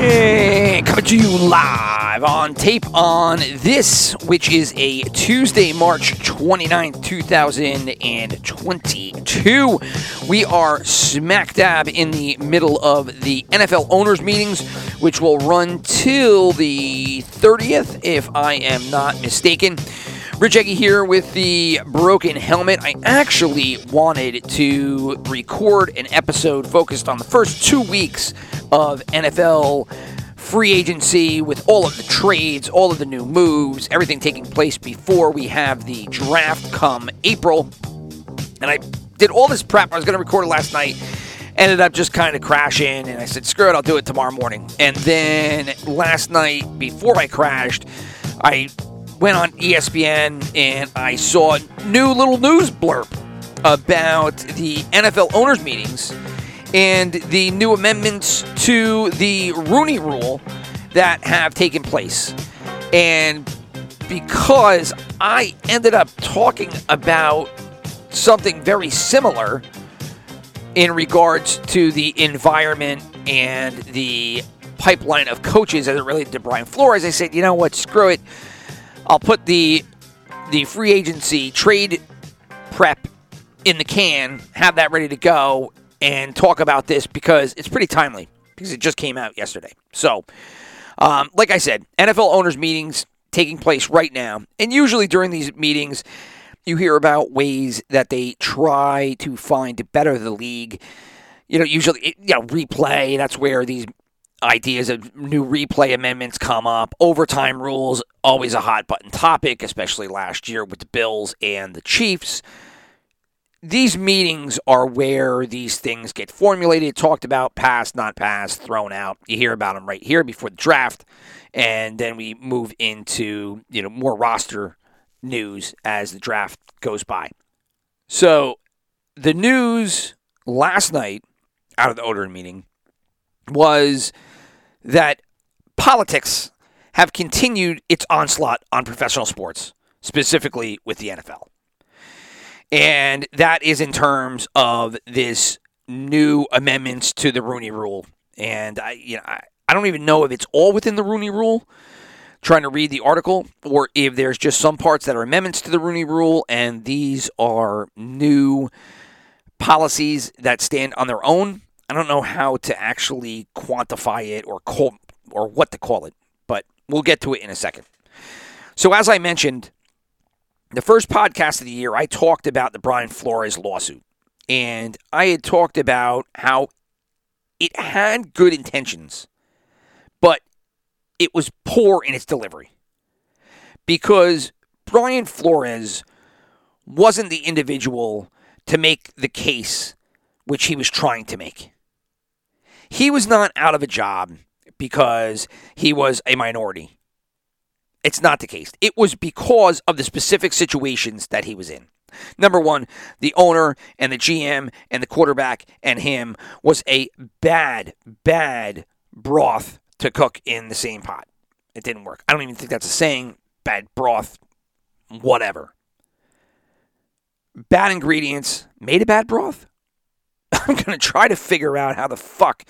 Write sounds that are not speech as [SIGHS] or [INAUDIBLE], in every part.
Hey, coming to you live on tape on this, which is a Tuesday, March 29th, 2022. We are smack dab in the middle of the NFL owners' meetings, which will run till the 30th, if I am not mistaken. Rich Eggy here with the broken helmet. I actually wanted to record an episode focused on the first two weeks of NFL free agency with all of the trades, all of the new moves, everything taking place before we have the draft come April. And I did all this prep. I was going to record it last night. Ended up just kind of crashing, and I said, screw it, I'll do it tomorrow morning. And then last night, before I crashed, I went on ESPN and I saw a new little news blurb about the NFL owners meetings and the new amendments to the Rooney Rule that have taken place. And because I ended up talking about something very similar in regards to the environment and the pipeline of coaches as it related to Brian Flores, I said, you know what, screw it. I'll put the the free agency trade prep in the can, have that ready to go, and talk about this because it's pretty timely because it just came out yesterday. So, um, like I said, NFL owners meetings taking place right now, and usually during these meetings, you hear about ways that they try to find to better the league. You know, usually, you know, replay. That's where these ideas of new replay amendments come up. Overtime rules, always a hot button topic, especially last year with the Bills and the Chiefs. These meetings are where these things get formulated, talked about, passed, not passed, thrown out. You hear about them right here before the draft, and then we move into you know more roster news as the draft goes by. So the news last night out of the Odin meeting was that politics have continued its onslaught on professional sports, specifically with the NFL. And that is in terms of this new amendments to the Rooney Rule. And I, you know, I, I don't even know if it's all within the Rooney Rule. Trying to read the article, or if there's just some parts that are amendments to the Rooney Rule, and these are new policies that stand on their own. I don't know how to actually quantify it or call or what to call it, but we'll get to it in a second. So, as I mentioned, the first podcast of the year, I talked about the Brian Flores lawsuit, and I had talked about how it had good intentions, but it was poor in its delivery because Brian Flores wasn't the individual to make the case which he was trying to make. He was not out of a job because he was a minority. It's not the case. It was because of the specific situations that he was in. Number one, the owner and the GM and the quarterback and him was a bad, bad broth to cook in the same pot. It didn't work. I don't even think that's a saying. Bad broth, whatever. Bad ingredients made a bad broth. [LAUGHS] I'm going to try to figure out how the fuck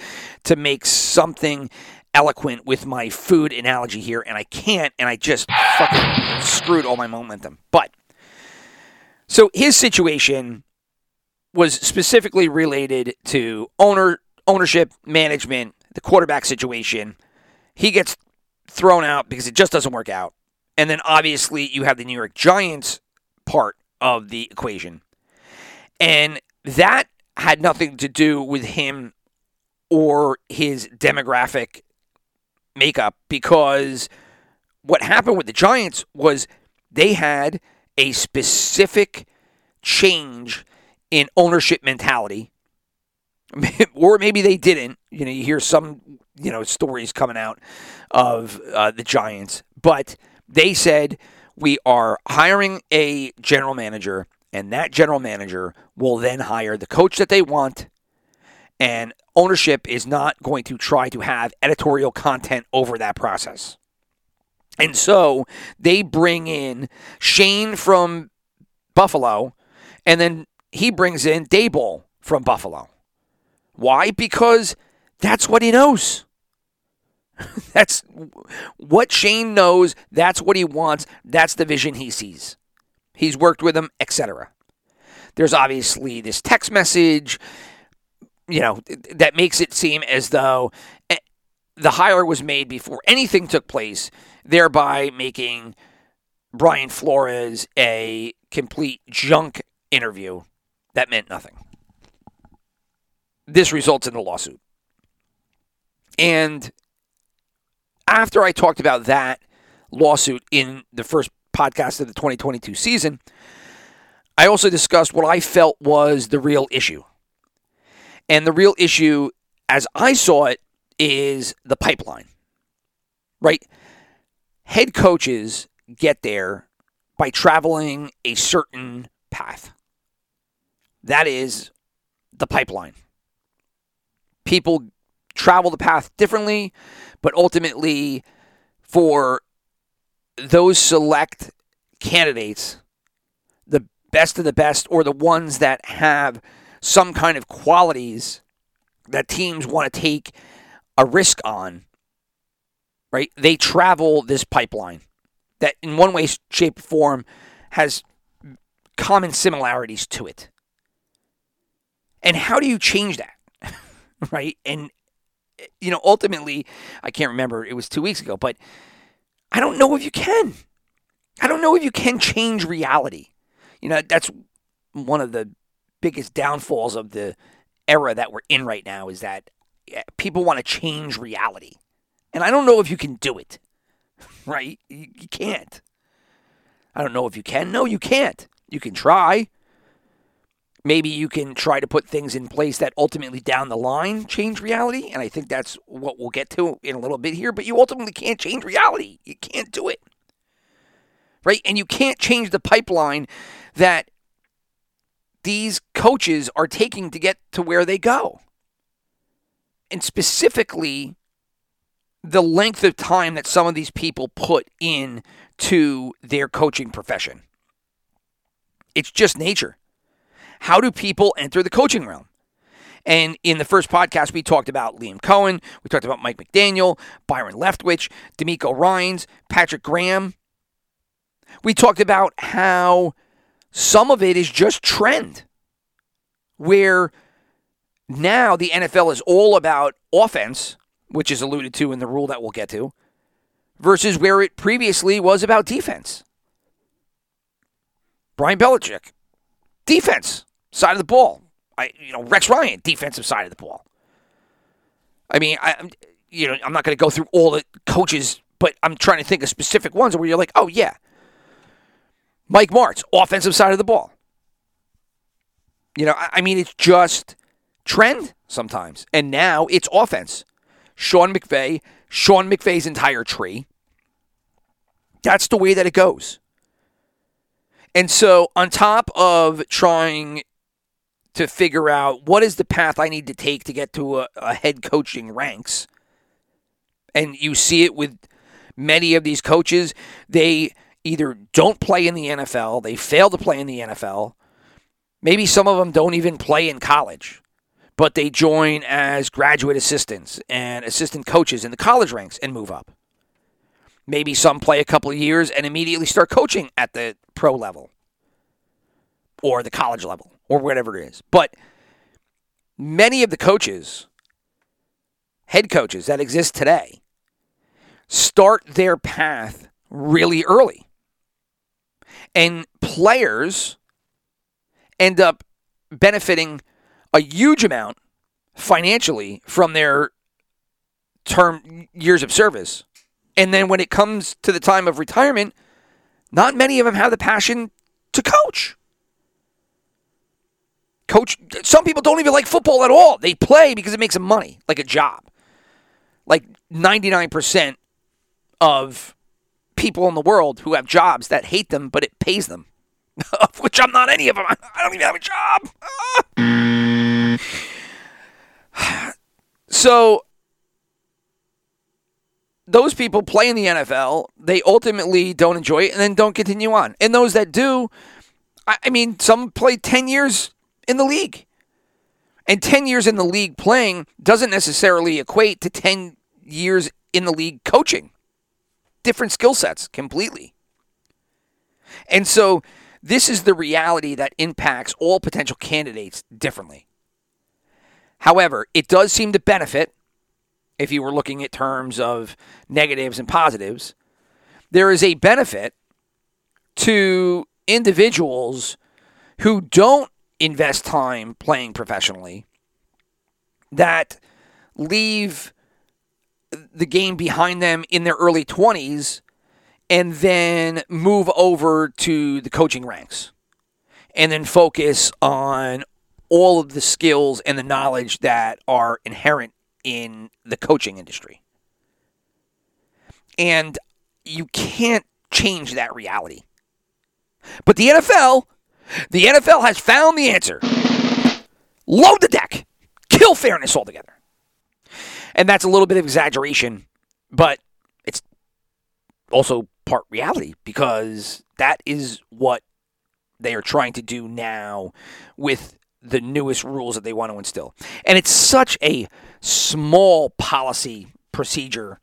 to make something eloquent with my food analogy here, and I can't, and I just fucking screwed all my momentum. But, so his situation was specifically related to owner ownership, management, the quarterback situation. He gets thrown out because it just doesn't work out. And then obviously you have the New York Giants part of the equation. And that had nothing to do with him or his demographic makeup because what happened with the Giants was they had a specific change in ownership mentality. [LAUGHS] Or maybe they didn't. You know you hear some you know stories coming out of uh, the Giants, but they said we are hiring a general manager, and that general manager will then hire the coach that they want, and ownership is not going to try to have editorial content over that process. And so they bring in Schoen from Buffalo, and then he brings in Daboll from Buffalo. Why? Because that's what he knows. [LAUGHS] that's what Schoen knows. That's what he wants. That's the vision he sees. He's worked with him, etc. There's obviously this text message, you know, that makes it seem as though eh, the hire was made before anything took place, thereby making Brian Flores a complete junk interview that meant nothing. This results in a lawsuit. And after I talked about that lawsuit in the first podcast of the 2022 season, I also discussed what I felt was the real issue. And the real issue, as I saw it, is the pipeline, right? Head coaches get there by traveling a certain path. That is the pipeline. People travel the path differently, but ultimately, for those select candidates, the best of the best, or the ones that have some kind of qualities that teams want to take a risk on, right? They travel this pipeline that, in one way, shape, or form, has common similarities to it. And how do you change that? [LAUGHS] right? And, you know, ultimately, I can't remember, it was two weeks ago, but I don't know if you can. I don't know if you can change reality. You know, that's one of the biggest downfalls of the era that we're in right now is that people want to change reality. And I don't know if you can do it. [LAUGHS] Right? You can't. I don't know if you can. No, you can't. You can try. Maybe you can try to put things in place that ultimately down the line change reality. And I think that's what we'll get to in a little bit here. But you ultimately can't change reality. You can't do it. Right? And you can't change the pipeline that these coaches are taking to get to where they go. And specifically, the length of time that some of these people put in to their coaching profession. It's just nature. How do people enter the coaching realm? And in the first podcast, we talked about Liam Coen, we talked about Mike McDaniel, Byron Leftwich, DeMeco Ryans, Patrick Graham. We talked about how some of it is just trend, where now the NFL is all about offense, which is alluded to in the rule that we'll get to, versus where it previously was about defense. Brian Belichick, defense side of the ball. I, you know, Rex Ryan, defensive side of the ball. I mean, I, you know, I'm not going to go through all the coaches, but I'm trying to think of specific ones where you're like, oh yeah, Mike Martz, offensive side of the ball. You know, I, I mean, it's just trend sometimes, and now it's offense. Sean McVay, Sean McVay's entire tree. That's the way that it goes. And so, on top of trying to figure out what is the path I need to take to get to a, a, head coaching ranks, and you see it with many of these coaches, they either don't play in the NFL, they fail to play in the NFL. Maybe some of them don't even play in college, but they join as graduate assistants and assistant coaches in the college ranks and move up. Maybe some play a couple of years and immediately start coaching at the pro level or the college level or whatever it is. But many of the coaches, head coaches that exist today, start their path really early. And players end up benefiting a huge amount financially from their term years of service and then when it comes to the time of retirement, not many of them have the passion to coach. Coach, some people don't even like football at all. They play because it makes them money, like a job. like 99% of people in the world who have jobs that hate them, but it pays them, of [LAUGHS] which I'm not any of them. I don't even have a job. [SIGHS] So those people play in the NFL. They ultimately don't enjoy it and then don't continue on. And those that do, I mean, some play 10 years in the league. And 10 years in the league playing doesn't necessarily equate to 10 years in the league coaching. Different skill sets completely. And so this is the reality that impacts all potential candidates differently. However, it does seem to benefit if you were looking at terms of negatives and positives. There is a benefit to individuals who don't invest time playing professionally that leave the game behind them in their early 20s and then move over to the coaching ranks and then focus on all of the skills and the knowledge that are inherent in the coaching industry. And you can't change that reality. But the NFL, the NFL has found the answer. Load the deck. Kill fairness altogether. And that's a little bit of exaggeration, but it's also part reality because that is what they are trying to do now with the newest rules that they want to instill. And it's such a small policy procedure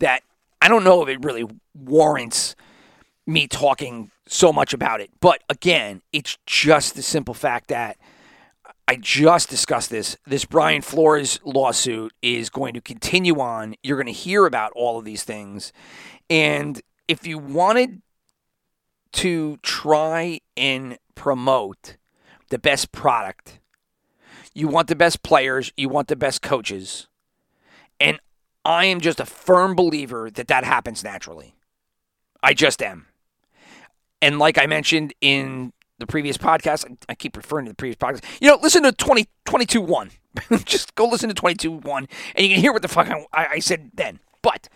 that I don't know if it really warrants me talking so much about it. But again, it's just the simple fact that I just discussed this. This Brian Flores lawsuit is going to continue on. You're going to hear about all of these things. And if you wanted to try and promote the best product, you want the best players, you want the best coaches. And I am just a firm believer that that happens naturally. I just am. And like I mentioned in the previous podcast, I keep referring to the previous podcast. You know, listen to 20, 22 1. [LAUGHS] just go listen to 22 1, and you can hear what the fuck I, I said then. But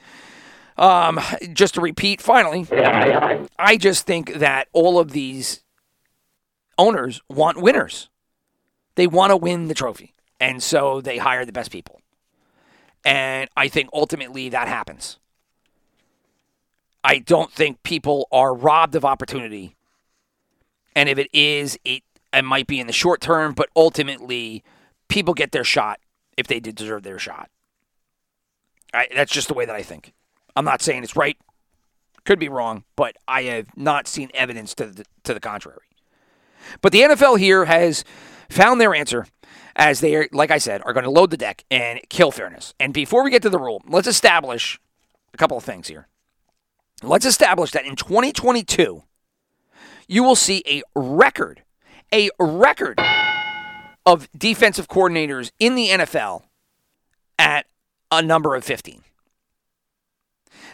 um, just to repeat, finally, I just think that all of these owners want winners. They want to win the trophy. And so they hire the best people. And I think ultimately that happens. I don't think people are robbed of opportunity. And if it is, it, it might be in the short term, but ultimately people get their shot if they deserve their shot. I, that's just the way that I think. I'm not saying it's right. Could be wrong, but I have not seen evidence to the, to the contrary. But the NFL here has found their answer as they, are, like I said, are going to load the deck and kill fairness. And before we get to the rule, let's establish a couple of things here. Let's establish that in 2022, you will see a record, a record of defensive coordinators in the NFL at a number of 15.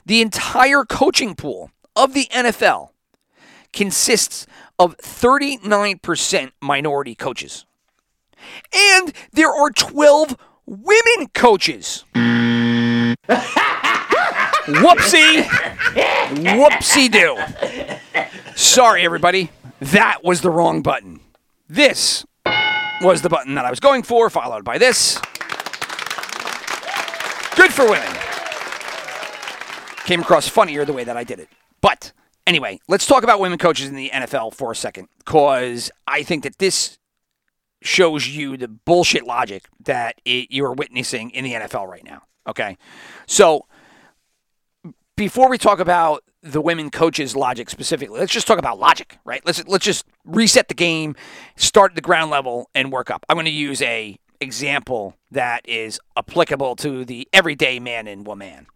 The entire coaching pool of the NFL consists of 39% minority coaches. And there are 12 women coaches. [LAUGHS] Whoopsie. Whoopsie do. Sorry, everybody. That was the wrong button. This was the button that I was going for, followed by this. Good for women. Came across funnier the way that I did it. But anyway, let's talk about women coaches in the NFL for a second, because I think that this shows you the bullshit logic that it, you're witnessing in the NFL right now. Okay. So before we talk about the women coaches logic specifically, let's just talk about logic, right? Let's let's just reset the game, start at the ground level and work up. I'm going to use a example that is applicable to the everyday man and woman.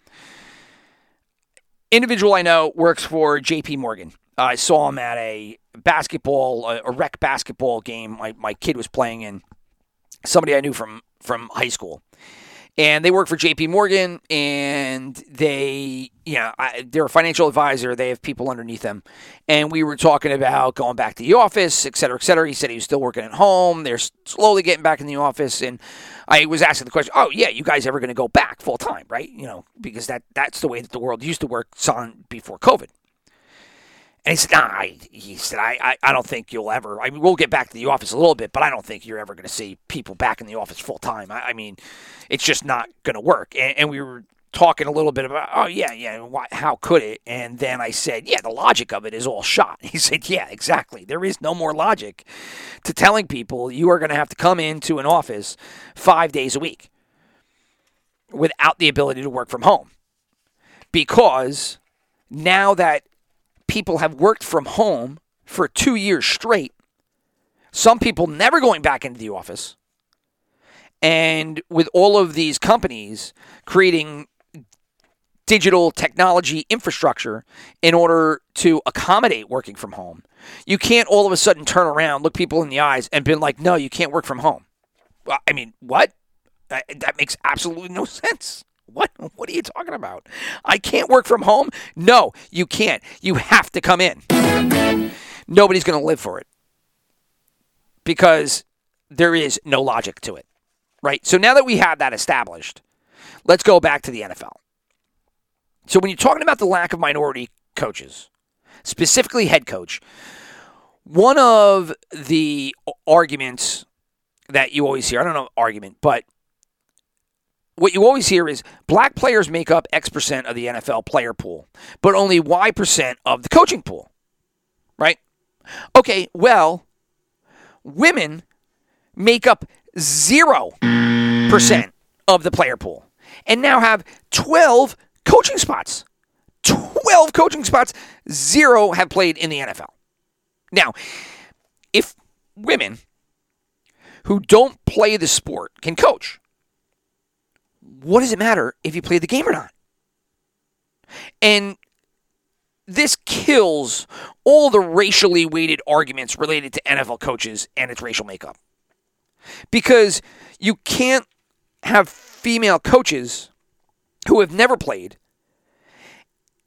Individual I know works for JP Morgan. I saw him at a basketball, a, rec basketball game my, my kid was playing in. Somebody I knew from from high school, and they work for J.P. Morgan, and they, you know, I, they're a financial advisor. They have people underneath them, and we were talking about going back to the office, et cetera, et cetera. He said he was still working at home. They're slowly getting back in the office, and I was asking the question, "Oh yeah, you guys ever going to go back full time, right? You know, because that that's the way that the world used to work on before COVID." And he said, nah, I, he said, I, I, I don't think you'll ever, I mean, we'll get back to the office a little bit, but I don't think you're ever going to see people back in the office full time. I, I mean, it's just not going to work. And, and, we were talking a little bit about, oh, yeah, yeah, why, how could it? And then I said, yeah, the logic of it is all shot. [LAUGHS] He said, yeah, exactly. There is no more logic to telling people you are going to have to come into an office five days a week without the ability to work from home. Because now that people have worked from home for two years straight. Some people never going back into the office. And with all of these companies creating digital technology infrastructure in order to accommodate working from home, you can't all of a sudden turn around, look people in the eyes, and be like, no, you can't work from home. I mean, what? That makes absolutely no [LAUGHS] sense. What? [LAUGHS] What are you talking about? I can't work from home? No, you can't. You have to come in. Nobody's going to live for it because there is no logic to it, right? So now that we have that established, let's go back to the NFL. So when you're talking about the lack of minority coaches, specifically head coach, one of the arguments that you always hear, I don't know argument, but what you always hear is black players make up X percent of the NFL player pool, but only Y percent of the coaching pool. Right? Okay, well, women make up 0% of the player pool and now have 12 coaching spots. 12 coaching spots, zero have played in the NFL. Now, if women who don't play the sport can coach, what does it matter if you play the game or not? And this kills all the racially weighted arguments related to NFL coaches and its racial makeup. Because you can't have female coaches who have never played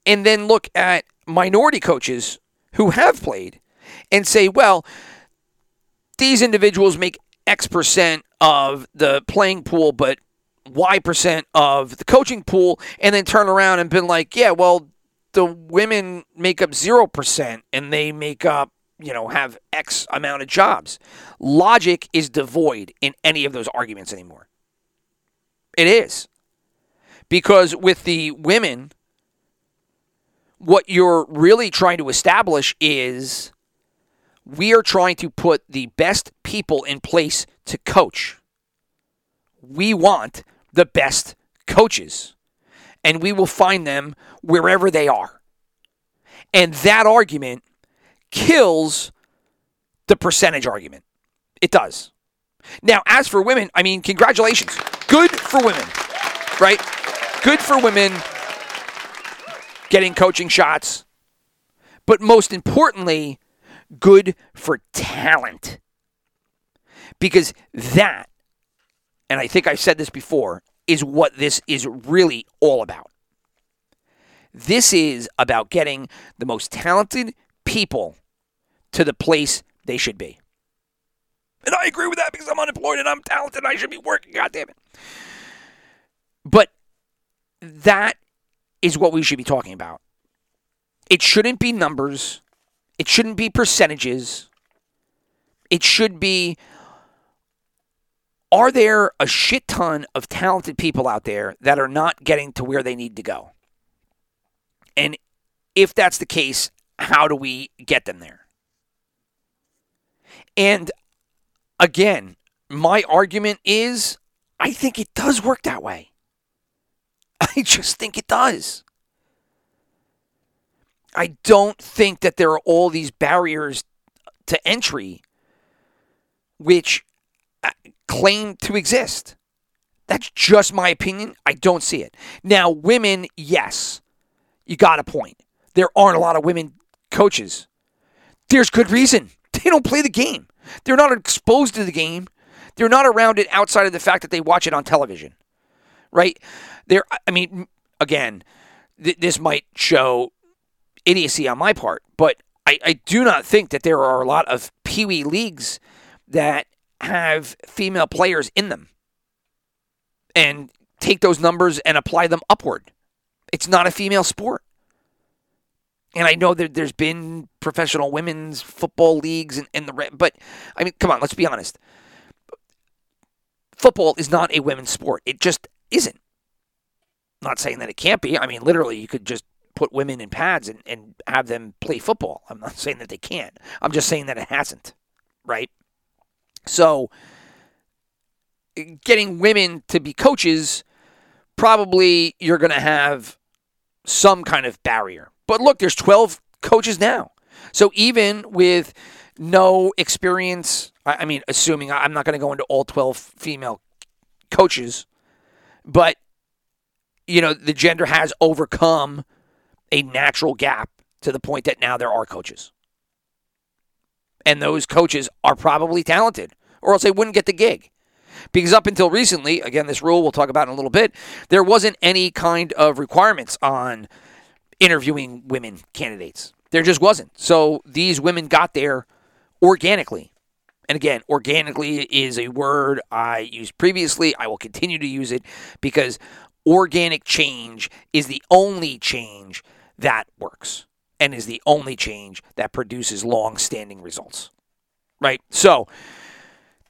and then look at minority coaches who have played and say, well, these individuals make X percent of the playing pool, but Y percent of the coaching pool and then turn around and been like, yeah, well, the women make up 0% and they make up, you know, have X amount of jobs. Logic is devoid in any of those arguments anymore. It is. Because with the women, what you're really trying to establish is we are trying to put the best people in place to coach. We want the best coaches, and we will find them wherever they are. And that argument kills the percentage argument. It does. Now, as for women, I mean, congratulations. Good for women, right? Good for women getting coaching shots. But most importantly, good for talent. Because that and I think I've said this before, is what this is really all about. This is about getting the most talented people to the place they should be. And I agree with that because I'm unemployed and I'm talented and I should be working. God damn it. But that is what we should be talking about. It shouldn't be numbers. It shouldn't be percentages. It should be are there a shit ton of talented people out there that are not getting to where they need to go? And if that's the case, how do we get them there? And again, my argument is I think it does work that way. [LAUGHS] I just think it does. I don't think that there are all these barriers to entry which uh, claim to exist. That's just my opinion. I don't see it. Now, women, yes, you got a point. There aren't a lot of women coaches. There's good reason. [LAUGHS] They don't play the game. They're not exposed to the game. They're not around it outside of the fact that they watch it on television. right? There, I mean, again, th- this might show idiocy on my part, but I, I do not think that there are a lot of Pee Wee leagues that have female players in them and take those numbers and apply them upward. It's not a female sport. And I know that there's been professional women's football leagues and, and the but I mean, come on, let's be honest. Football is not a women's sport. It just isn't. Not saying that it can't be. I mean, literally, you could just put women in pads and, and have them play football. I'm not saying that they can't. I'm just saying that it hasn't, right? So, getting women to be coaches, probably you're going to have some kind of barrier. But look, there's 12 coaches now. So even with no experience, I mean, assuming I'm not going to go into all 12 female coaches, but you know, the gender has overcome a natural gap to the point that now there are coaches. And those coaches are probably talented, or else they wouldn't get the gig. Because up until recently, again, this rule we'll talk about in a little bit, there wasn't any kind of requirements on interviewing women candidates. There just wasn't. So these women got there organically. And again, organically is a word I used previously. I will continue to use it because organic change is the only change that works and is the only change that produces long standing results. Right? So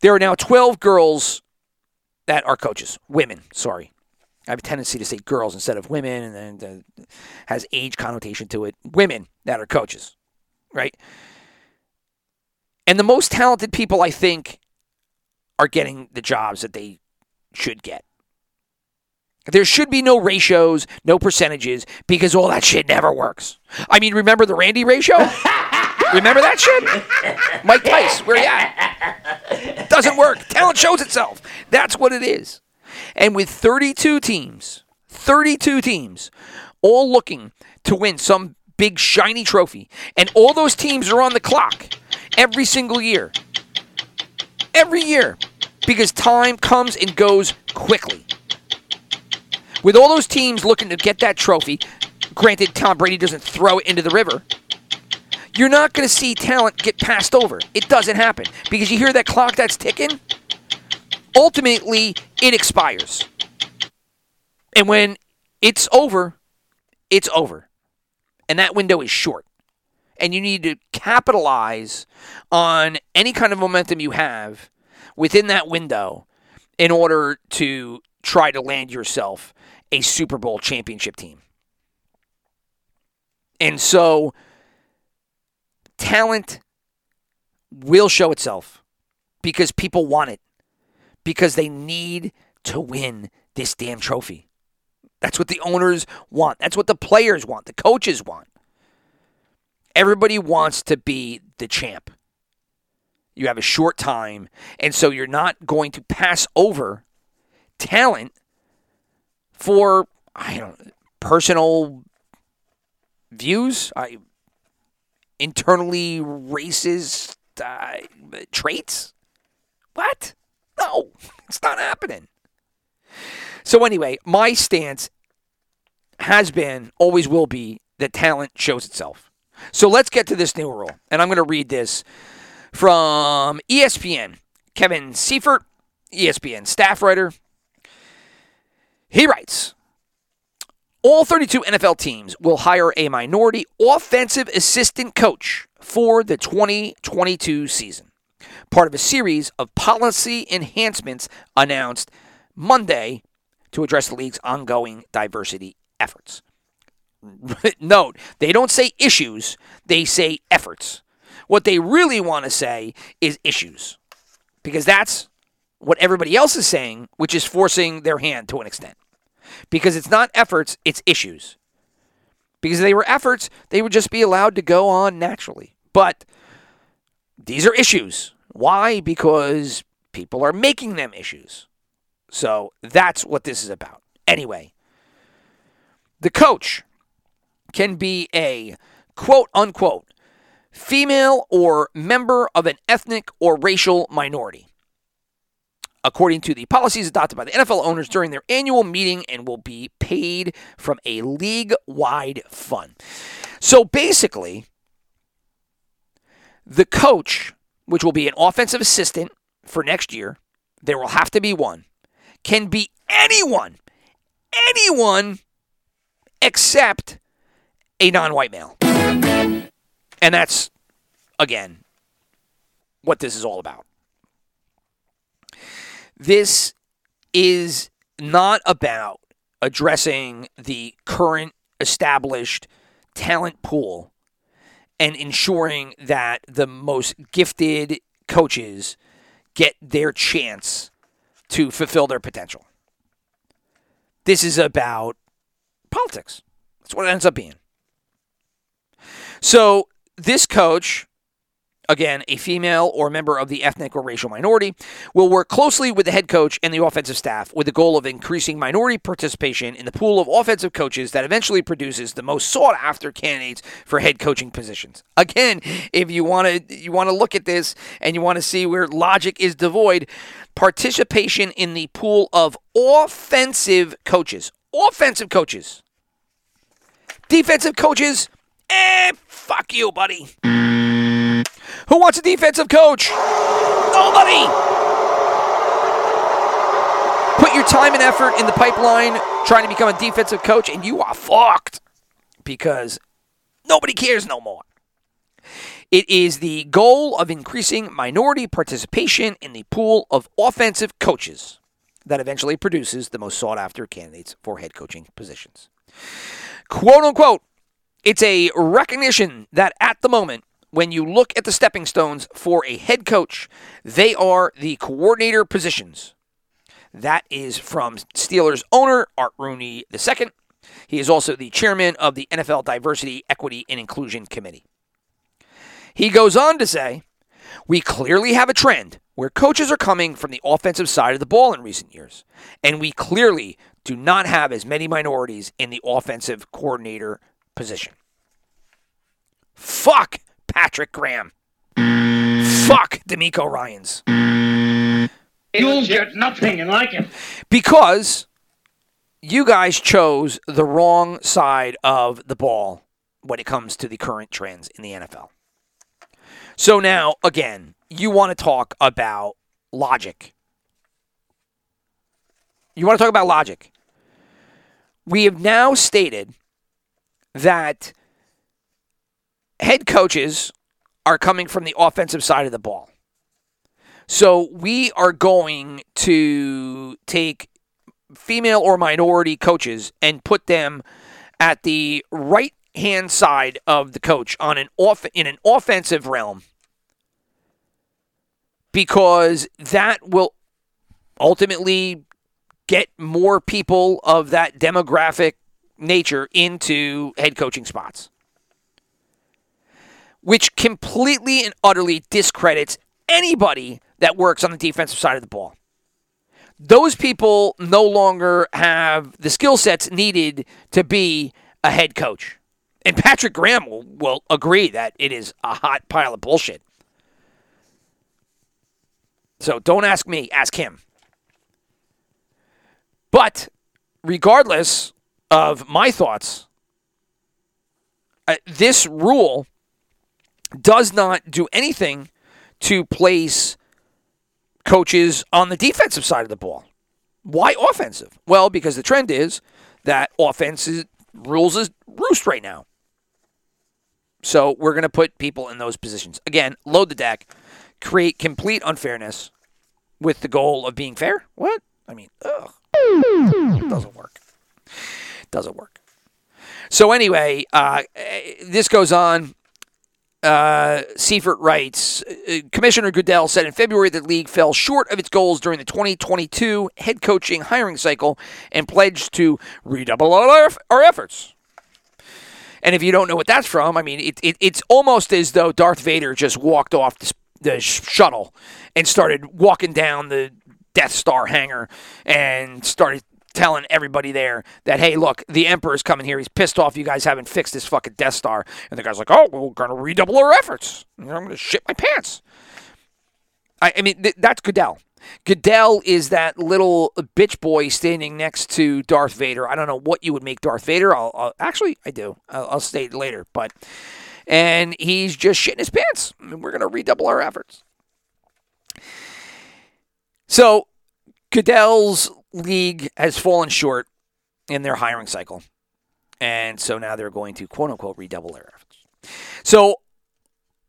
there are now 12 girls that are coaches, women, sorry. I have a tendency to say girls instead of women, and then has age connotation to it. Women that are coaches, right? And the most talented people, I think, are getting the jobs that they should get. There should be no ratios, no percentages, because all that shit never works. I mean, remember the Randy ratio? [LAUGHS] remember that shit? Mike Tice, where you at? Doesn't work. Talent shows itself. That's what it is. And with 32 teams, 32 teams, all looking to win some big shiny trophy, and all those teams are on the clock every single year. Every year. Because time comes and goes quickly. With all those teams looking to get that trophy, granted, Tom Brady doesn't throw it into the river, you're not going to see talent get passed over. It doesn't happen. Because you hear that clock that's ticking, ultimately, it expires. And when it's over, it's over. And that window is short. And you need to capitalize on any kind of momentum you have within that window in order to try to land yourself a Super Bowl championship team. And so talent will show itself because people want it, because they need to win this damn trophy. That's what the owners want. That's what the players want. The coaches want. Everybody wants to be the champ. You have a short time, and so you're not going to pass over talent for I don't personal views, I internally racist uh, traits. What? No, it's not happening. So anyway, my stance has been, always will be, that talent shows itself. So let's get to this new rule, and I'm going to read this from ESPN. Kevin Seifert, ESPN staff writer, he writes All 32 NFL teams will hire a minority offensive assistant coach for the 2022 season, part of a series of policy enhancements announced Monday to address the league's ongoing diversity efforts. [LAUGHS] Note, they don't say issues, they say efforts. What they really want to say is issues, because that's what everybody else is saying, which is forcing their hand to an extent. Because it's not efforts, it's issues. Because if they were efforts, they would just be allowed to go on naturally. But these are issues. Why? Because people are making them issues. So that's what this is about. Anyway, the coach can be a quote unquote female or member of an ethnic or racial minority. According to the policies adopted by the NFL owners during their annual meeting and will be paid from a league wide fund. So basically, the coach, which will be an offensive assistant for next year, there will have to be one, can be anyone, anyone except a non white male. And that's, again, what this is all about. This is not about addressing the current established talent pool and ensuring that the most gifted coaches get their chance to fulfill their potential. This is about politics. That's what it ends up being. So, this coach again, a female or member of the ethnic or racial minority, will work closely with the head coach and the offensive staff with the goal of increasing minority participation in the pool of offensive coaches that eventually produces the most sought after candidates for head coaching positions. Again, if you want to you want to look at this and you want to see where logic is devoid, participation in the pool of offensive coaches. Offensive coaches. Defensive coaches, eh, fuck you, buddy. Who wants a defensive coach? Nobody. Put your time and effort in the pipeline trying to become a defensive coach, and you are fucked because nobody cares no more. It is the goal of increasing minority participation in the pool of offensive coaches that eventually produces the most sought after candidates for head coaching positions. Quote unquote, it's a recognition that at the moment, when you look at the stepping stones for a head coach, they are the coordinator positions. That is from Steelers owner Art Rooney II. He is also the chairman of the NFL Diversity, Equity, and Inclusion Committee. He goes on to say, We clearly have a trend where coaches are coming from the offensive side of the ball in recent years, and we clearly do not have as many minorities in the offensive coordinator position. Fuck Patrick Graham. Fuck DeMeco Ryans. You'll get nothing and like it. Because you guys chose the wrong side of the ball when it comes to the current trends in the NFL. So now, again, you want to talk about logic. You want to talk about logic. We have now stated that head coaches are coming from the offensive side of the ball. So we are going to take female or minority coaches and put them at the right hand side of the coach on an off in an offensive realm because that will ultimately get more people of that demographic nature into head coaching spots which completely and utterly discredits anybody that works on the defensive side of the ball. Those people no longer have the skill sets needed to be a head coach. And Patrick Graham will, will agree that it is a hot pile of bullshit. So don't ask me, ask him. But regardless of my thoughts, uh, this rule does not do anything to place coaches on the defensive side of the ball. Why offensive? Well, because the trend is that offense is, rules is roost right now. So we're going to put people in those positions. Again, load the deck, create complete unfairness with the goal of being fair. What? I mean, ugh. Doesn't work. Doesn't work. So anyway, uh, this goes on. Uh, Seifert writes uh, Commissioner Goodell said in February that the league fell short of its goals during the 2022 head coaching hiring cycle and pledged to redouble our, our efforts. And if you don't know what that's from, I mean, it, it, it's almost as though Darth Vader just walked off the, the shuttle and started walking down the Death Star hangar and started telling everybody there that, hey, look, the Emperor's coming here. He's pissed off you guys haven't fixed this fucking Death Star. And the guy's like, oh, we're going to redouble our efforts. I'm going to shit my pants. I, I mean, th- that's Goodell. Goodell is that little bitch boy standing next to Darth Vader. I don't know what you would make Darth Vader. I'll, I'll actually I do. I'll, I'll state later, but and he's just shitting his pants. I mean, we're gonna redouble our efforts. So Goodell's league has fallen short in their hiring cycle, and so now they're going to quote unquote redouble their efforts. So,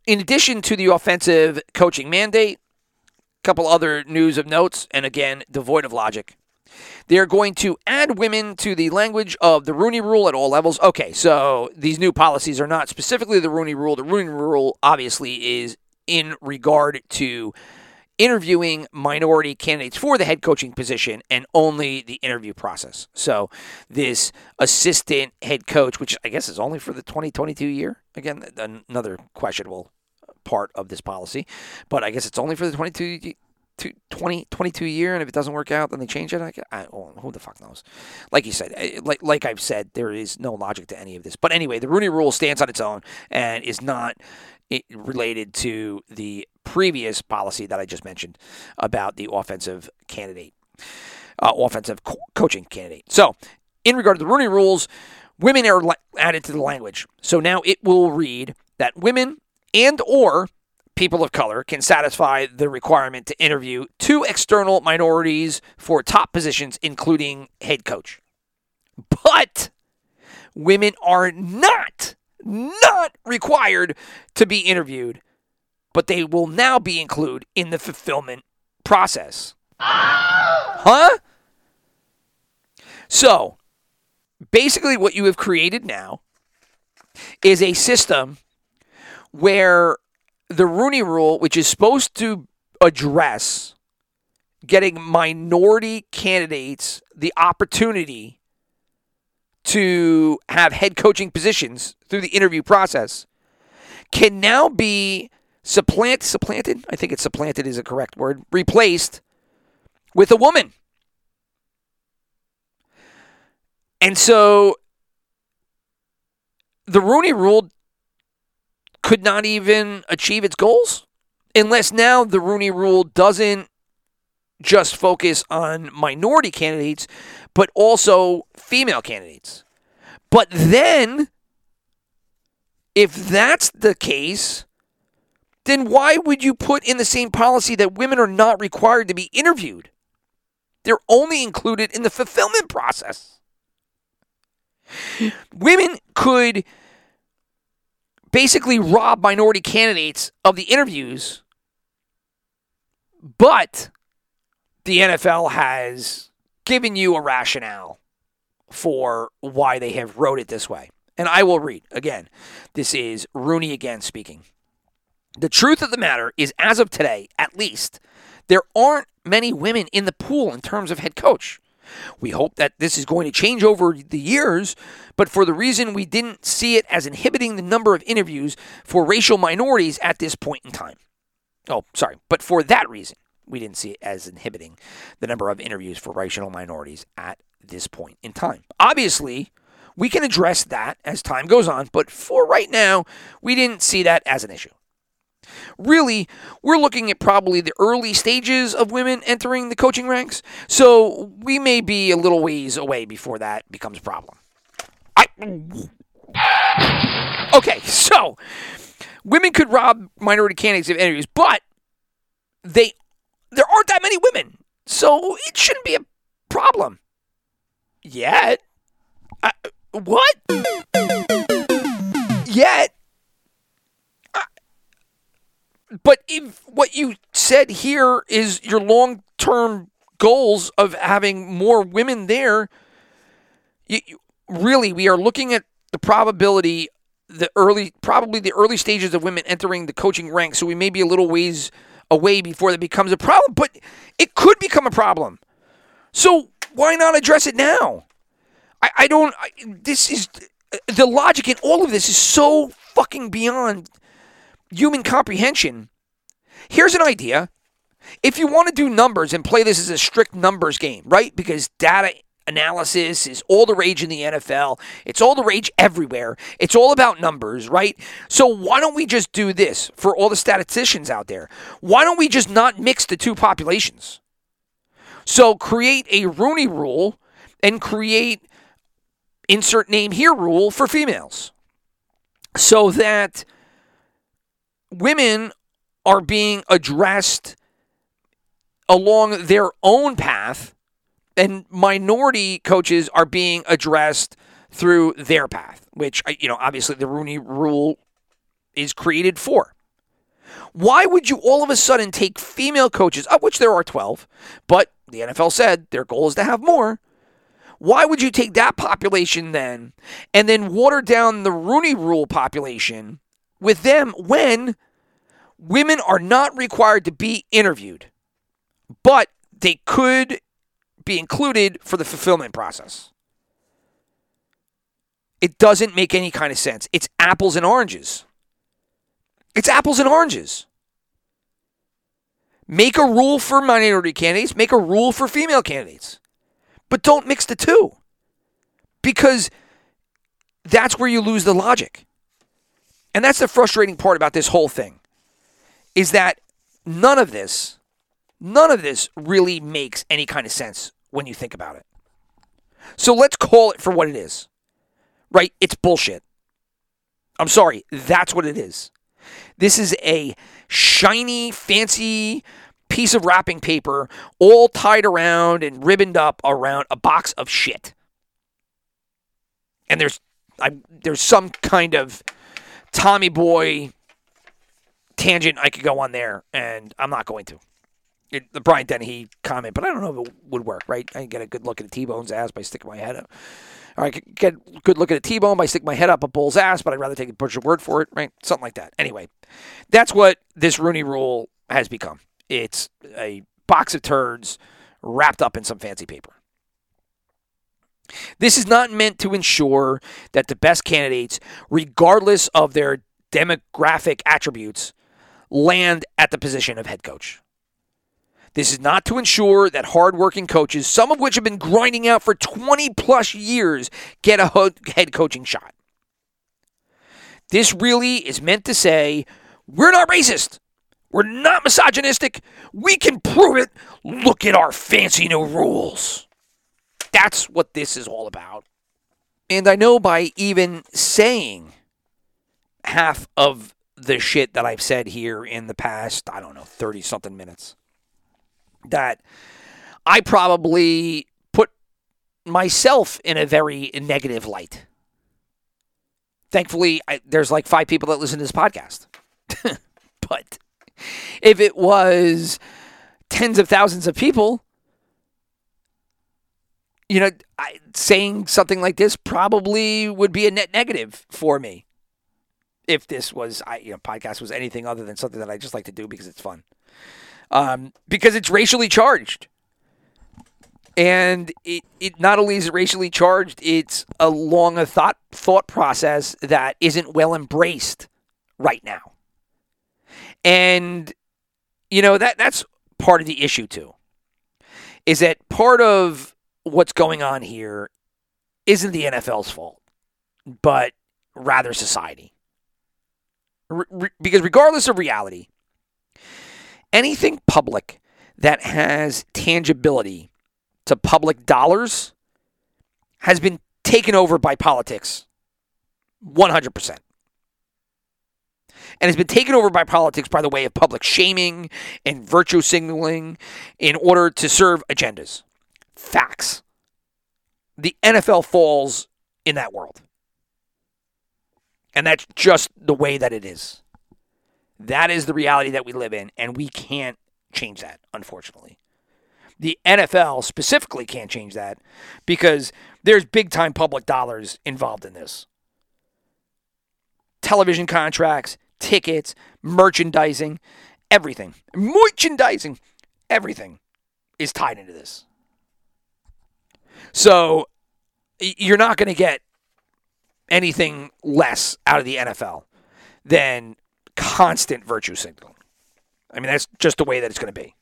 in addition to the offensive coaching mandate, a couple other news of notes, and again, devoid of logic. They're going to add women to the language of the Rooney Rule at all levels. Okay, so these new policies are not specifically the Rooney Rule. The Rooney Rule obviously is in regard to interviewing minority candidates for the head coaching position and only the interview process. So, this assistant head coach, which I guess is only for the 2022 year, again, another questionable part of this policy, but I guess it's only for the 22 2022 year, and if it doesn't work out, then they change it. I, I oh, who the fuck knows? Like you said, eh, like like I've said, there is no logic to any of this. But anyway, the Rooney Rule stands on its own and is not related to the previous policy that I just mentioned about the offensive candidate, uh, offensive co- coaching candidate. So, in regard to the Rooney rules, women are added to the language. So now it will read that women and or people of color can satisfy the requirement to interview two external minorities for top positions including head coach. But women are not not required to be interviewed, but they will now be included in the fulfillment process. Huh? So, basically what you have created now is a system where the Rooney Rule, which is supposed to address getting minority candidates the opportunity to have head coaching positions through the interview process, can now be supplant supplanted. I think it's supplanted is a correct word. Replaced with a woman. And so the Rooney Rule could not even achieve its goals unless now the Rooney Rule doesn't just focus on minority candidates, but also female candidates. But then, if that's the case, then why would you put in the same policy that women are not required to be interviewed? They're only included in the fulfillment process. Women could basically rob minority candidates of the interviews. But the NFL has given you a rationale for why they have wrote it this way. And I will read again. This is Rooney again speaking. The truth of the matter is, as of today, at least, there aren't many women in the pool in terms of head coach. We hope that this is going to change over the years, but for the reason we didn't see it as inhibiting the number of interviews for racial minorities at this point in time. Oh, sorry, but for that reason, we didn't see it as inhibiting the number of interviews for racial minorities at this point in time. Obviously, we can address that as time goes on, but for right now, we didn't see that as an issue. Really, we're looking at probably the early stages of women entering the coaching ranks, so we may be a little ways away before that becomes a problem. I Okay, so women could rob minority candidates of interviews, but they there aren't that many women, so it shouldn't be a problem yet. I, what? Yet but if what you said here is your long term goals of having more women there, you, really, we are looking at the probability, the early, probably the early stages of women entering the coaching ranks. So we may be a little ways away before that becomes a problem, but it could become a problem. So why not address it now? I, I don't. I, this is the logic in all of this is so fucking beyond human comprehension. Here's an idea. If you want to do numbers and play this as a strict numbers game, right? Because data analysis is all the rage in the NFL. It's all the rage everywhere. It's all about numbers, right? So why don't we just do this for all the statisticians out there? Why don't we just not mix the two populations? So create a Rooney rule and create insert name here rule for females so that women are being addressed along their own path and minority coaches are being addressed through their path which you know obviously the Rooney rule is created for. Why would you all of a sudden take female coaches of which there are 12 but the NFL said their goal is to have more. Why would you take that population then and then water down the Rooney rule population with them when women are not required to be interviewed, but they could be included for the fulfillment process? It doesn't make any kind of sense. It's apples and oranges. It's apples and oranges. Make a rule for minority candidates, make a rule for female candidates but don't mix the two because that's where you lose the logic. And that's the frustrating part about this whole thing is that none of this none of this really makes any kind of sense when you think about it. So let's call it for what it is. Right? It's bullshit. I'm sorry, that's what it is. This is a shiny, fancy piece of wrapping paper all tied around and ribboned up around a box of shit. And there's I, there's some kind of Tommy Boy tangent I could go on there, and I'm not going to. It, the Brian Dennehy comment, but I don't know if it would work, right? I get a good look at a T-Bone's ass by sticking my head up. Or I could get a good look at a T-Bone by sticking my head up a bull's ass, but I'd rather take a your word for it, right? Something like that. Anyway, that's what this Rooney rule has become. It's a box of turds wrapped up in some fancy paper. This is not meant to ensure that the best candidates, regardless of their demographic attributes, land at the position of head coach. This is not to ensure that hardworking coaches, some of which have been grinding out for 20 plus years, get a head coaching shot. This really is meant to say, we're not racist. We're not misogynistic. We can prove it. Look at our fancy new rules. That's what this is all about. And I know by even saying half of the shit that I've said here in the past, I don't know, 30 something minutes, that I probably put myself in a very negative light. Thankfully, I, there's like five people that listen to this podcast. [LAUGHS] but if it was tens of thousands of people, you know, I, saying something like this probably would be a net negative for me. If this was, I you know, podcast was anything other than something that I just like to do because it's fun, um, because it's racially charged, and it, it not only is it racially charged, it's along a thought thought process that isn't well embraced right now. And you know that that's part of the issue too. Is that part of what's going on here isn't the NFL's fault, but rather society. Re- because regardless of reality, anything public that has tangibility to public dollars has been taken over by politics 100% and has been taken over by politics by the way of public shaming and virtue signaling in order to serve agendas. Facts. The NFL falls in that world. And that's just the way that it is. That is the reality that we live in, and we can't change that, unfortunately. The NFL specifically can't change that because there's big time public dollars involved in this. Television contracts, tickets, merchandising, everything. Merchandising, everything is tied into this. So you're not going to get anything less out of the NFL than constant virtue signaling. I mean, that's just the way that it's going to be.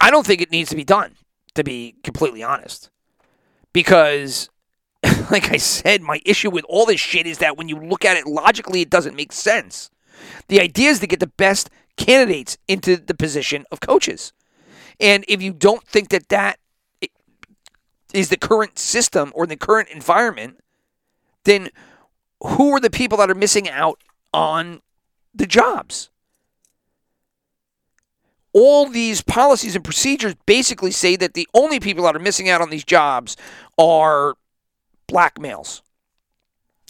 I don't think it needs to be done, to be completely honest, because [LAUGHS] like I said, my issue with all this shit is that when you look at it logically, it doesn't make sense. The idea is to get the best candidates into the position of coaches. And if you don't think that that is the current system or the current environment, then who are the people that are missing out on the jobs? All these policies and procedures basically say that the only people that are missing out on these jobs are black males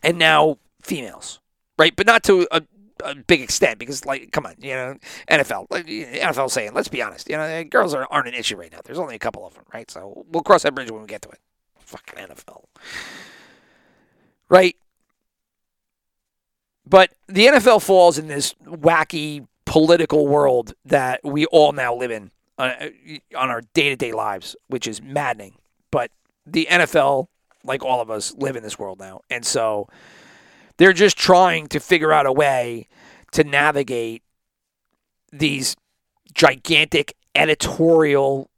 and now females, right? But not to a, a big extent because, like, come on, you know, NFL, NFL saying, let's be honest, you know, girls are, aren't an issue right now. There's only a couple of them, right? So we'll cross that bridge when we get to it. Fucking NFL, right? But the NFL falls in this wacky political world that we all now live in uh, on our day to day lives, which is maddening. But the NFL, like all of us, live in this world now. And so they're just trying to figure out a way to navigate these gigantic editorial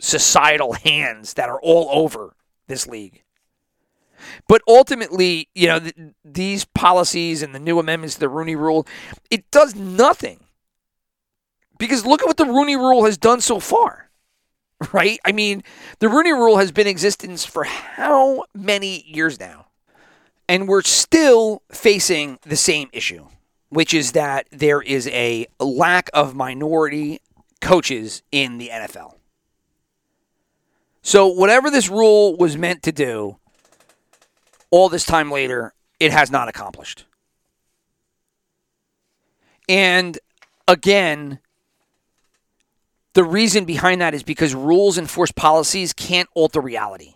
societal hands that are all over this league. But ultimately, you know, th- these policies and the new amendments to the Rooney Rule, it does nothing. Because look at what the Rooney Rule has done so far, [LAUGHS] right? I mean, the Rooney Rule has been in existence for how many years now? And we're still facing the same issue, which is that there is a lack of minority coaches in the NFL. So, whatever this rule was meant to do, all this time later, it has not accomplished. And again, the reason behind that is because rules and forced policies can't alter reality.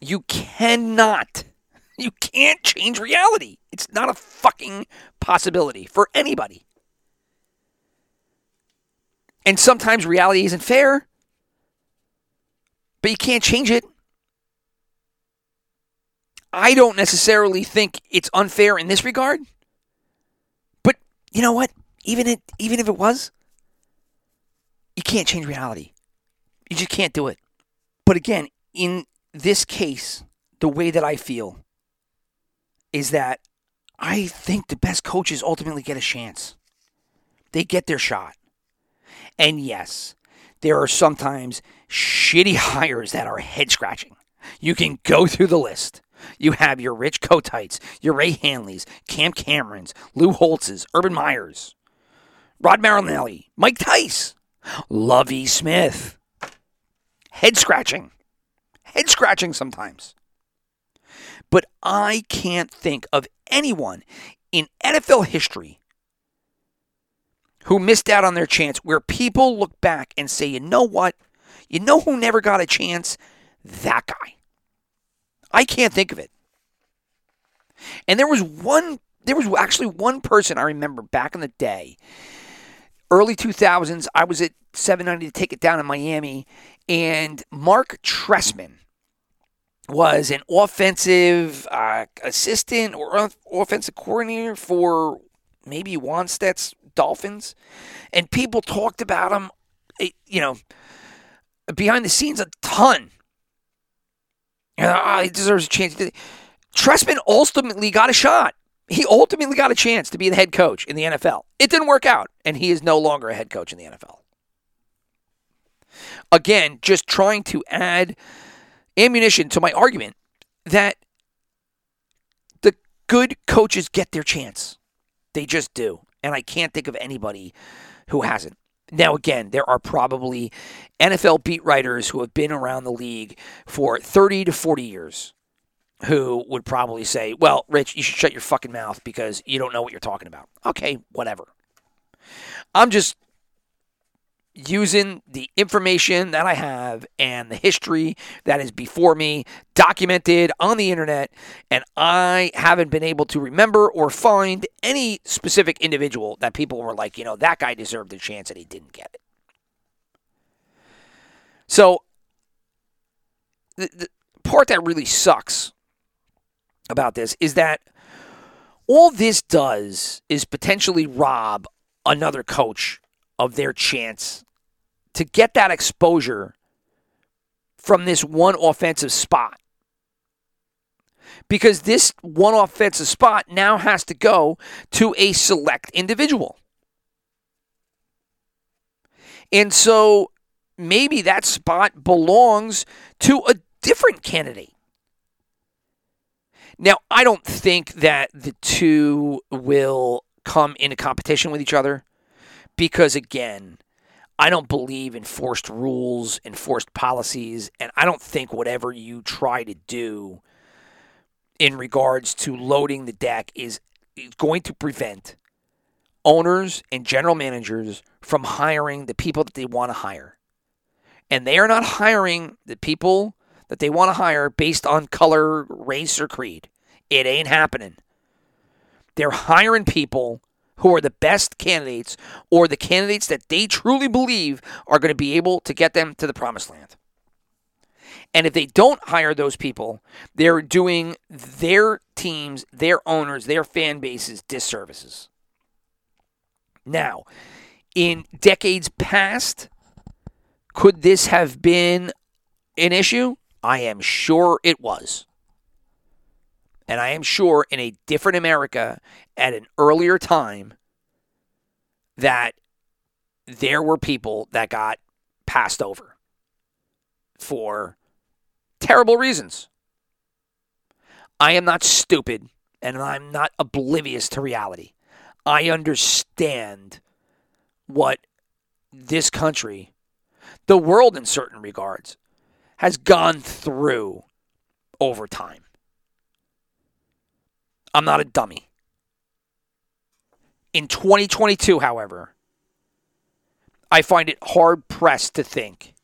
You cannot, [LAUGHS] you can't change reality. It's not a fucking possibility for anybody. And sometimes reality isn't fair, but you can't change it. I don't necessarily think it's unfair in this regard. But you know what? Even it, even if it was, you can't change reality. You just can't do it. But again, in this case, the way that I feel is that I think the best coaches ultimately get a chance. They get their shot. And yes, there are sometimes shitty [LAUGHS] hires that are head scratching. You can go through the list. You have your Rich Kotites, your Ray Handleys, Cam Camerons, Lou Holtzes, Urban Meyers, Rod Marinelli, Mike Tice, Lovie Smith. Head scratching. Head scratching sometimes. But I can't think of anyone in NFL history who missed out on their chance where people look back and say, you know what? You know who never got a chance? That guy. I can't think of it. And there was one, there was actually one person I remember back in the day, early 2000s. I was at 790 The Ticket down in Miami, and Marc Trestman was an offensive uh, assistant or offensive coordinator for maybe Wannstedt's Dolphins, and people talked about him, eh, you know, behind the scenes a ton. Uh, he deserves a chance. Trestman ultimately got a shot. He ultimately got a chance to be the head coach in the NFL. It didn't work out, and he is no longer a head coach in the NFL. Again, just trying to add ammunition to my argument that the good coaches get their chance. They just do. And I can't think of anybody who hasn't. Now, again, there are probably NFL beat writers who have been around the league for 30 to 40 years who would probably say, well, Rich, you should shut your fucking mouth because you don't know what you're talking about. Okay, whatever. I'm just using the information that I have and the history that is before me, documented on the internet, and I haven't been able to remember or find any specific individual that people were like, you know, that guy deserved a chance and he didn't get it. So, the, the part that really sucks about this is that all this does is potentially rob another coach of their chance to get that exposure from this one offensive spot. Because this one offensive spot now has to go to a select individual. And so maybe that spot belongs to a different candidate. Now, I don't think that the two will come into competition with each other because, again, I don't believe in forced rules and forced policies, and I don't think whatever you try to do in regards to loading the deck is going to prevent owners and general managers from hiring the people that they want to hire. And they are not hiring the people that they want to hire based on color, race, or creed. It ain't happening. They're hiring people who are the best candidates or the candidates that they truly believe are going to be able to get them to the promised land. And if they don't hire those people, they're doing their teams, their owners, their fan bases disservices. Now, in decades past, could this have been an issue? I am sure it was. And I am sure in a different America at an earlier time that there were people that got passed over for terrible reasons. I am not stupid and I'm not oblivious to reality. I understand what this country, the world in certain regards, has gone through over time. I'm not a dummy. In 2022, however, I find it hard pressed to think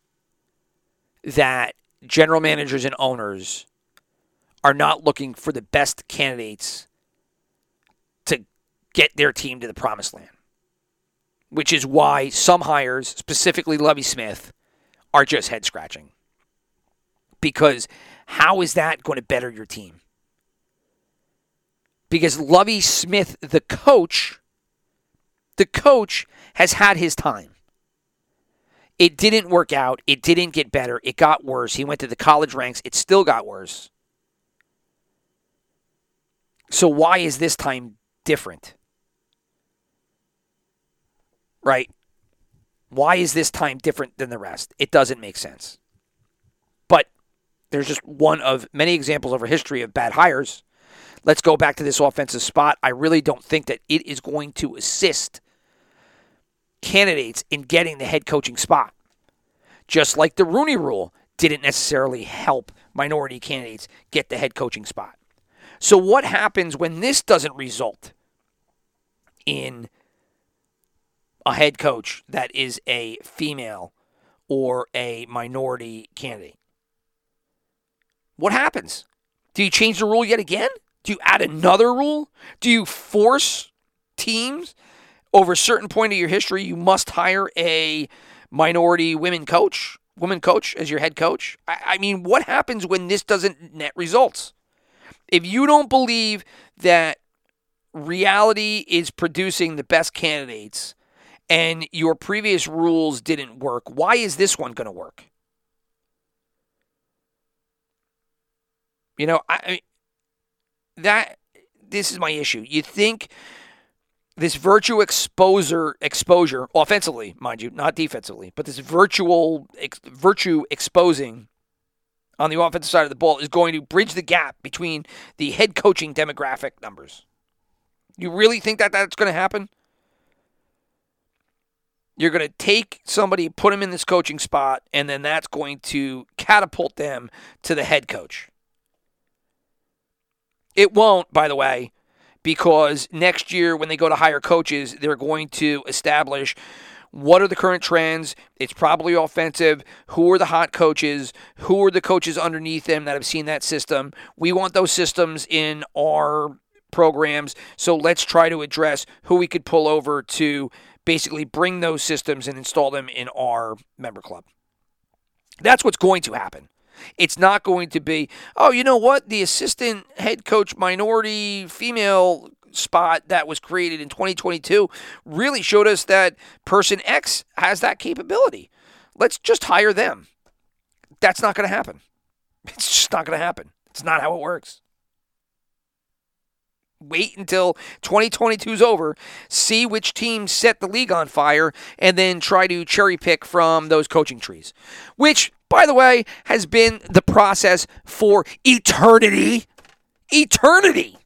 that general managers and owners are not looking for the best candidates to get their team to the promised land. Which is why some hires, specifically Lovie Smith, are just head scratching. Because how is that going to better your team? Because Lovie Smith, the coach, the coach has had his time. It didn't work out. It didn't get better. It got worse. He went to the college ranks. It still got worse. So why is this time different? Right? Why is this time different than the rest? It doesn't make sense. But there's just one of many examples over history of bad hires. Let's go back to this offensive spot. I really don't think that it is going to assist candidates in getting the head coaching spot. Just like the Rooney rule didn't necessarily help minority candidates get the head coaching spot. So, what happens when this doesn't result in a head coach that is a female or a minority candidate? What happens? Do you change the rule yet again? Do you add another rule? Do you force teams over a certain point of your history you must hire a minority women coach, woman coach as your head coach? I, I mean, what happens when this doesn't net results? If you don't believe that reality is producing the best candidates and your previous rules didn't work, why is this one going to work? You know, I that this is my issue. You think this virtue exposure exposure offensively, mind you, not defensively, but this virtual ex, virtue exposing on the offensive side of the ball is going to bridge the gap between the head coaching demographic numbers. You really think that that's going to happen? You're going to take somebody, put them in this coaching spot, and then that's going to catapult them to the head coach. It won't, by the way, because next year when they go to hire coaches, they're going to establish what are the current trends. It's probably offensive. Who are the hot coaches? Who are the coaches underneath them that have seen that system? We want those systems in our programs. So let's try to address who we could pull over to basically bring those systems and install them in our member club. That's what's going to happen. It's not going to be, oh, you know what? The assistant head coach minority female spot that was created in 2022 really showed us that person X has that capability. Let's just hire them. That's not going to happen. It's just not going to happen. It's not how it works. Wait until 2022 is over, see which teams set the league on fire, and then try to cherry pick from those coaching trees. Which, by the way, has been the process for eternity. Eternity.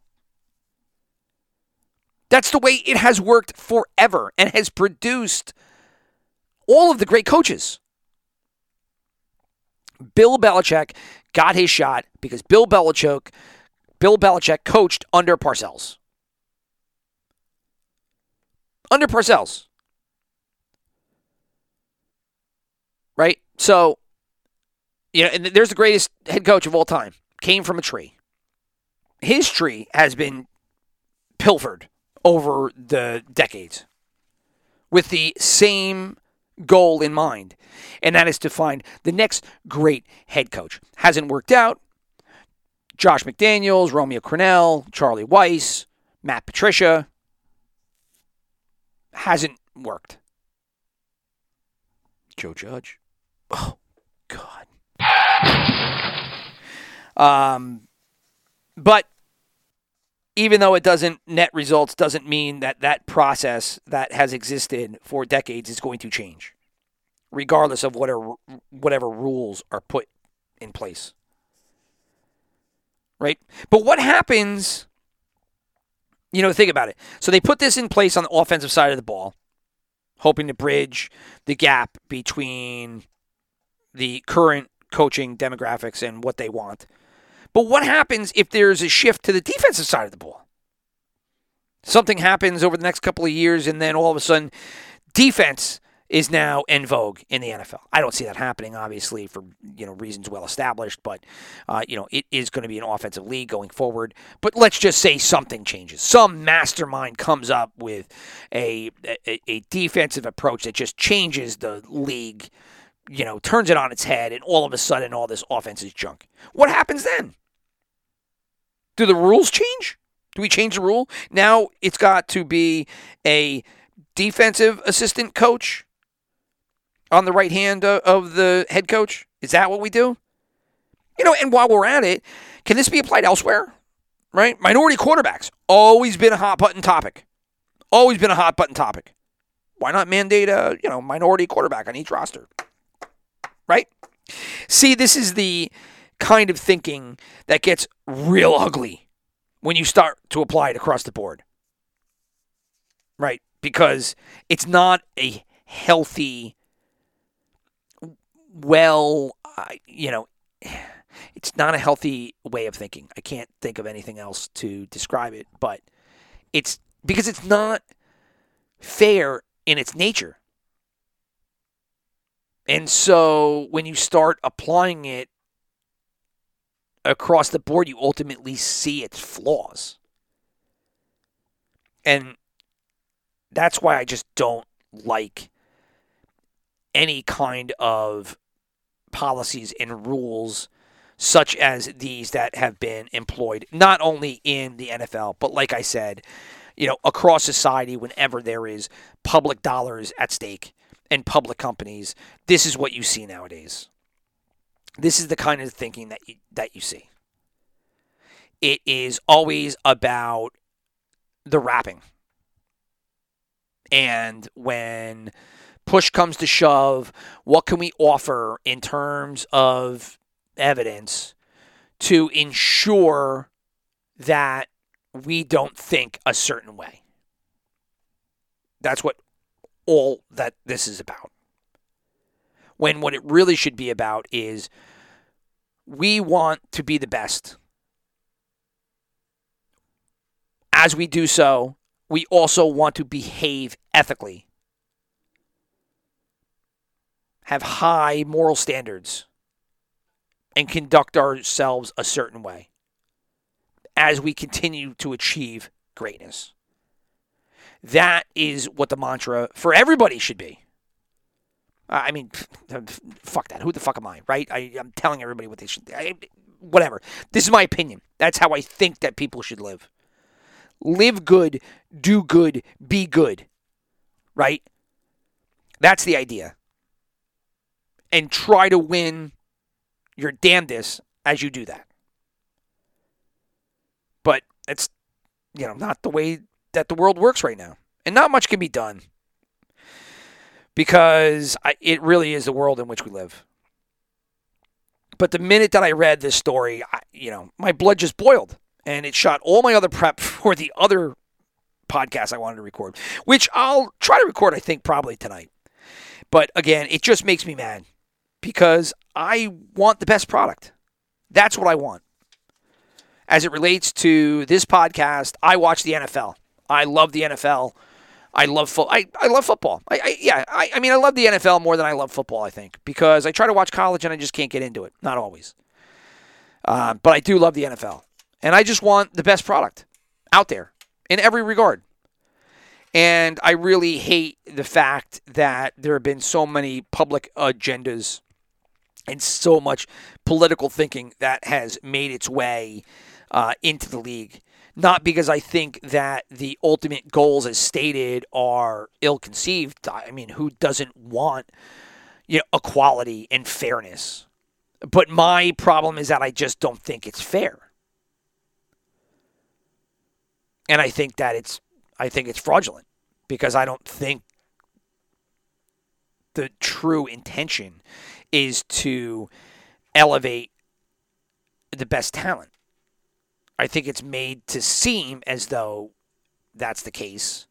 That's the way it has worked forever and has produced all of the great coaches. Bill Belichick got his shot because Bill Belichick, Bill Belichick coached under Parcells. Under Parcells. Right? So, you know, and there's the greatest head coach of all time. Came from a tree. His tree has been pilfered over the decades with the same goal in mind, and that is to find the next great head coach. Hasn't worked out. Josh McDaniels, Romeo Crennel, Charlie Weis, Matt Patricia. Hasn't worked. Joe Judge. Oh, God. Um, but even though it doesn't net results, doesn't mean that that process that has existed for decades is going to change, regardless of whatever whatever rules are put in place. Right? But what happens? You know, think about it. So they put this in place on the offensive side of the ball, hoping to bridge the gap between the current coaching demographics and what they want. But what happens if there's a shift to the defensive side of the ball? Something happens over the next couple of years, and then all of a sudden, defense is now in vogue in the NFL. I don't see that happening, obviously, for you know reasons well established. But uh, you know, it is going to be an offensive league going forward. But let's just say something changes. Some mastermind comes up with a a, a defensive approach that just changes the league. You know, turns it on its head, and all of a sudden, all this offense is junk. What happens then? Do the rules change? Do we change the rule? Now it's got to be a defensive assistant coach on the right hand of the head coach. Is that what we do? You know, and while we're at it, can this be applied elsewhere? Right? Minority quarterbacks always been a hot button topic. Always been a hot button topic. Why not mandate a, you know, minority quarterback on each roster? Right? See, this is the kind of thinking that gets real ugly when you start to apply it across the board. Right? Because it's not a healthy, well, you know, it's not a healthy way of thinking. I can't think of anything else to describe it, but it's because it's not fair in its nature. And so when you start applying it across the board, you ultimately see its flaws. And that's why I just don't like any kind of policies and rules such as these that have been employed not only in the NFL but like I said you know across society whenever there is public dollars at stake and public companies this is what you see nowadays this is the kind of thinking that you, that you see. It is always about the wrapping. And when push comes to shove, what can we offer in terms of evidence to ensure that we don't think a certain way? That's what all that this is about when what it really should be about is we want to be the best. As we do so, we also want to behave ethically, have high moral standards, and conduct ourselves a certain way as we continue to achieve greatness. That is what the mantra for everybody should be. I mean, [LAUGHS] fuck that. Who the fuck am I, right? I, am telling everybody what they should. I, whatever. This is my opinion. That's how I think that people should live. Live good, do good, be good, right? That's the idea. And try to win your damnedest as you do that. But it's you know, not the way that the world works right now. And not much can be done because I, it really is the world in which we live. But the minute that I read this story, I, you know, my blood just boiled and it shot all my other prep [LAUGHS] for the other podcast I wanted to record, which I'll try to record, I think, probably tonight. But again, it just makes me mad because I want the best product. That's what I want. As it relates to this podcast, I watch the NFL. I love the NFL. I love fo- I, I love football. I, I yeah, I, I mean I love the NFL more than I love football, I think, because I try to watch college and I just can't get into it. Not always. Uh, but I do love the NFL. And I just want the best product out there in every regard. And I really hate the fact that there have been so many public agendas and so much political thinking that has made its way uh, into the league. Not because I think that the ultimate goals, as stated, are ill-conceived. I mean, who doesn't want you know equality and fairness? But my problem is that I just don't think it's fair, and I think that it's I think it's fraudulent because I don't think the true intention is to elevate the best talent. I think it's made to seem as though that's the case.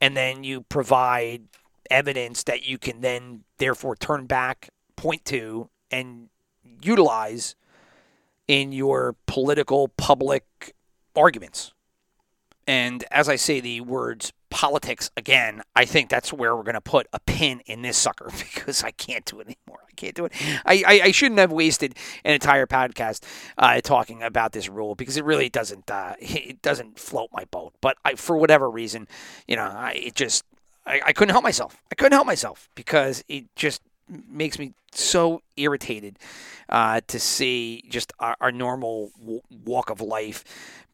And then you provide evidence that you can then therefore turn back, point to, and utilize in your political public arguments. And as I say the words politics again, I think that's where we're going to put a pin in this sucker [LAUGHS] because I can't do it anymore. I can't do it. I, I, I shouldn't have wasted an entire podcast uh, talking about this rule because it really doesn't uh, [LAUGHS] it doesn't float my boat. But I, for whatever reason, you know, I, it just I, I couldn't help myself. I couldn't help myself because it just makes me so irritated uh, to see just our, our normal w- walk of life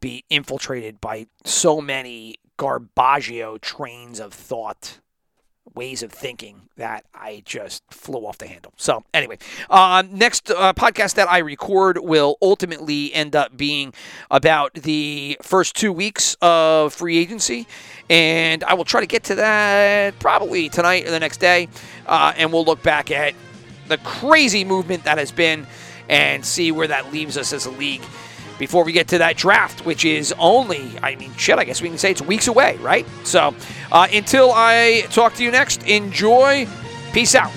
be infiltrated by so many Garbaggio trains of thought, ways of thinking that I just flew off the handle. So, anyway, uh, next uh, podcast that I record will ultimately end up being about the first two weeks of free agency. And I will try to get to that probably tonight or the next day. Uh, and we'll look back at the crazy movement that has been and see where that leaves us as a league before we get to that draft, which is only, I mean, shit, I guess we can say it's weeks away, right? So uh, until I talk to you next, enjoy. Peace out.